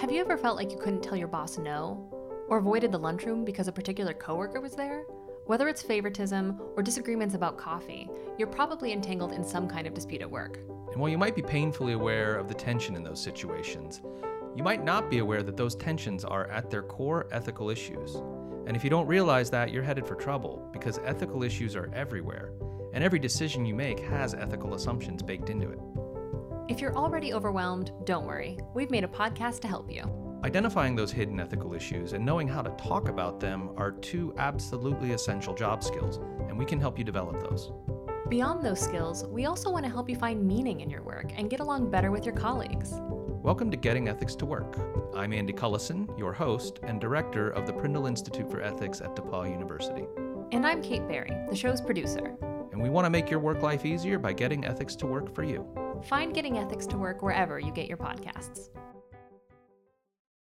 Have you ever felt like you couldn't tell your boss no? Or avoided the lunchroom because a particular coworker was there? Whether it's favoritism or disagreements about coffee, you're probably entangled in some kind of dispute at work. And while you might be painfully aware of the tension in those situations, you might not be aware that those tensions are at their core ethical issues. And if you don't realize that, you're headed for trouble because ethical issues are everywhere, and every decision you make has ethical assumptions baked into it. If you're already overwhelmed, don't worry. We've made a podcast to help you. Identifying those hidden ethical issues and knowing how to talk about them are two absolutely essential job skills, and we can help you develop those. Beyond those skills, we also want to help you find meaning in your work and get along better with your colleagues. Welcome to Getting Ethics to Work. I'm Andy Cullison, your host and director of the Prindle Institute for Ethics at DePauw University. And I'm Kate Barry, the show's producer. And we want to make your work life easier by getting ethics to work for you. Find Getting Ethics to Work wherever you get your podcasts.